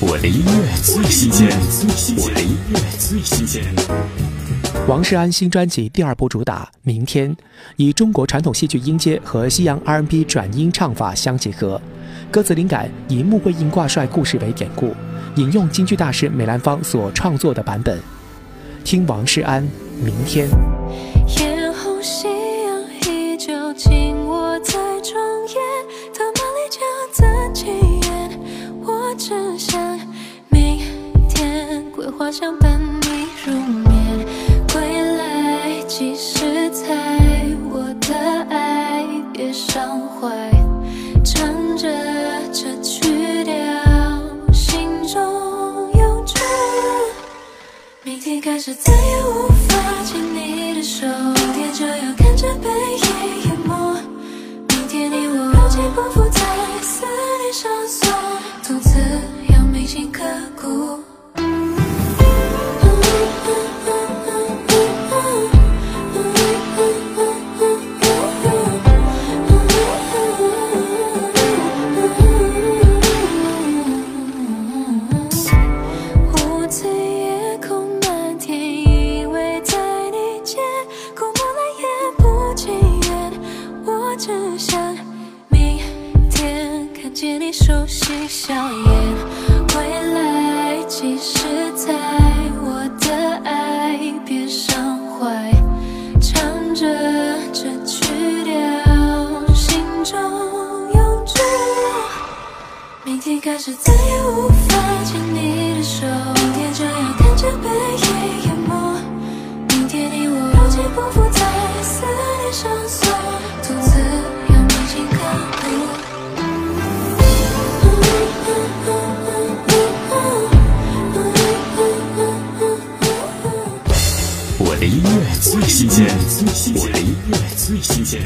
我的音乐最新鲜，我的音乐最新鲜。王世安新专辑第二部主打《明天》，以中国传统戏剧音阶和西洋 R&B 转音唱法相结合，歌词灵感以穆桂英挂帅故事为典故，引用京剧大师梅兰芳所创作的版本。听王世安《明天》。眼后夕阳依旧紧握在窗天桂花香伴你入眠，归来几时才？我的爱别伤怀，唱着这曲调，心中有着。明天开始再也无法牵你的手，明天就要看着见你熟悉笑颜，未来几时才？我的爱别伤怀，唱着这曲调，心中永驻。明天开始再也无法牵你的手，明天就要看着背影音乐最新鲜，我的音乐最新鲜。